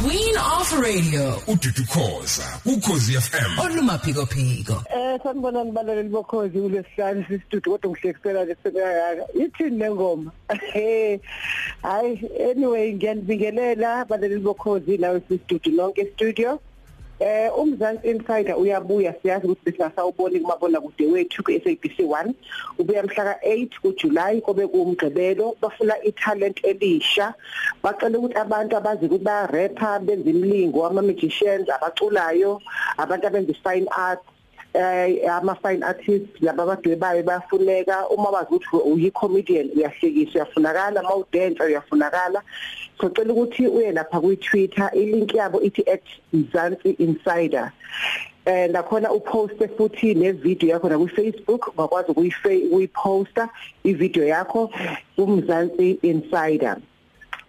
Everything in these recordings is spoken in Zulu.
Queen of Radio ududu khoza ukhozi FM olumaphiko phiko. Eh sanibona nibalaleli bokhozi kulesihlanu sisitudio kodwa ngihlekisela nje sekuyaka. Ithini lengoma? Hayi anyway ngiyanibingelela balaleli bokhozi nawe sisitudio lonke studio. Eh umzansi insider uyabuya. Siyazi ukuthi besingasawuboni kumabona kude wethu ku SABC 1 ubuya mhla ka8 kuJuly kobe kumgqibelo bafuna italent elisha. Bacela ukuthi abantu abazi ukuthi ba rapper benza imlingo ama magicians abaculayo abantu abenza fine art eh ama fine artists laba badwebayo bayafuneka. Uma bazi ukuthi uyi comedian uyahlekisa uyafunakala. Uma udance uyafunakala. Socela ukuthi uye lapha ku Twitter ilink yabo ithi @mzansi_insider eh nakhona uposte futhi nevideo yakho na ku Facebook bakwazi ukuyiposta ivideo yakho kumzansi insider.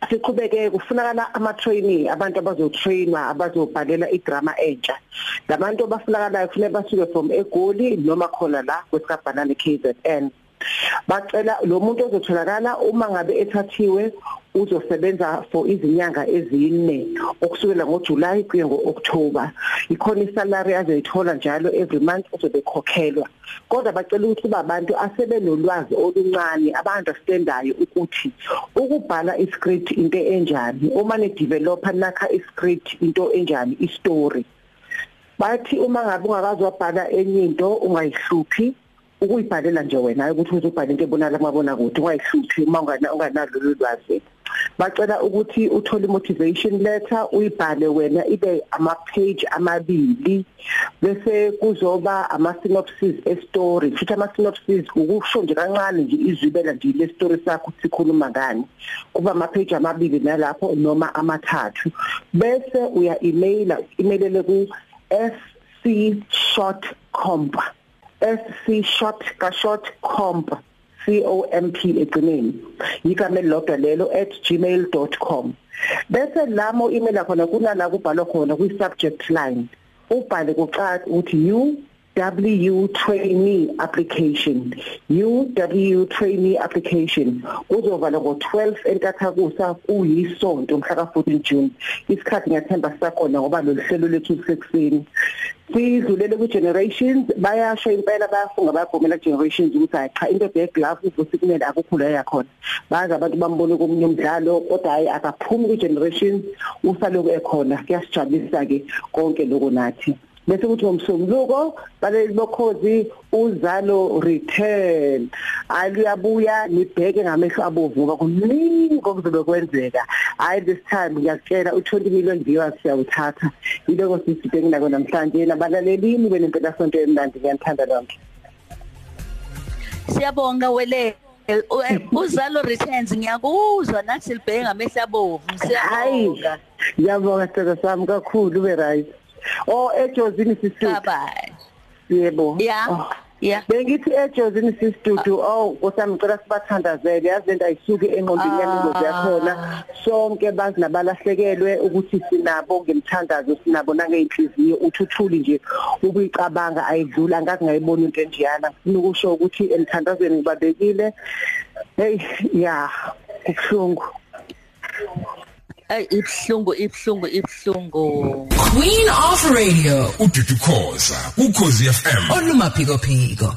Siqhubeke kufunakala ama trainee abantu abazotrainwa abazobhalela idrama entsha. Labantu abafunakalayo kufanele basuke from eGoli noma khona la kwesikabhanane KZN bacela lo muntu ozotholakala uma ngabe ethathiwe uzosebenza for izinyanga ezine okusukela ngoJuly kuye ngoOctober. Ikhona isalary azoyithola njalo every month ozobekhokhelwa kodwa bacela ukuthi kuba abantu asebenolwazi oluncane abaunderstandayo ukuthi ukubhala iscript into enjani uma ne developer nakha iscript into enjani istory. Bathi uma ngabe ungakazi wabhala enye into ungayihluphi ukuyibhalela nje wena ukuthi uzobhala into ebonakala kumabona kude ungayihluphi uma unganalo lolwazi bacela ukuthi uthole motivation letter uyibhale wena ibe ama page amabili. Bese kuzoba ama synopsis e story futhi ama synopsis ukusho nje kancane nje izwibela nje le story sakho ukuthi sikhuluma ngani. Kuba ama page amabili nalapho noma amathathu. Bese uya emaila emailele ku scshortcomp sc short ka short comp. Comp egcineni igama elilodwa lelo @gmail.com bese lamo email khona kunala kubhalwa khona kwi subject line. Ubhale kuqala ukuthi you WU trainee application. UW trainee application. Kuzovala ngo12 entathakusa kuyisonto mhla ka14 June. Isikhathi ngiyathemba sisakhona ngoba lo hlelo lethu sekuseni sidlulele ku generations bayasho impela bayafunga bayagomela generations ukuthi hayi cha into the glove uzosikumela akukho la yakhona baza abantu bambone komunye umdlalo kodwa hayi akaphumi ku generations usaloku ekhona. Kuyasijabulisa ke konke lokho nathi. Bese kuthi ngomsombuluko baleli bokhozi uzalo return. Aliyabuya nibheke ngamehlo abovuka kuningi okuzobe kwenzeka. Hayi this time ngiyakutshela u20 million viewers siyawuthatha. Yiloko sisibheke nako namhlanje. Nabalaleli nibe nempela sonto emnandi ngiyanthanda lonke. Siyabonga wele uzalo returns ngiyakuzwa nathi silibheke ngamehlo abovu. Siyabonga. Ngiyabonga sithatha sami kakhulu ube right. Oh ejozini sisistudio. Bye. Yebo. Yeah. Oh. Yeah. Bengithi ejozini sisistudio oh nkosami ngicela sibathandazele yazi lento ayisuki engqondweni yami ngoba yakhona sonke bazi nabalahlekelwe ukuthi sinabo ngemthandazo sinabo nangeinhliziyo uthuthuli nje ukuyicabanga ayidlula angake ngayibona into enjeyana ngifuna ukusho ukuthi emthandazweni ngibabekile hey ya kubhlungu Eh, Eyi ibuhlungu ibuhlungu. Queen of Radio uDudukhoza ukhozi FM olumaphiko phiko.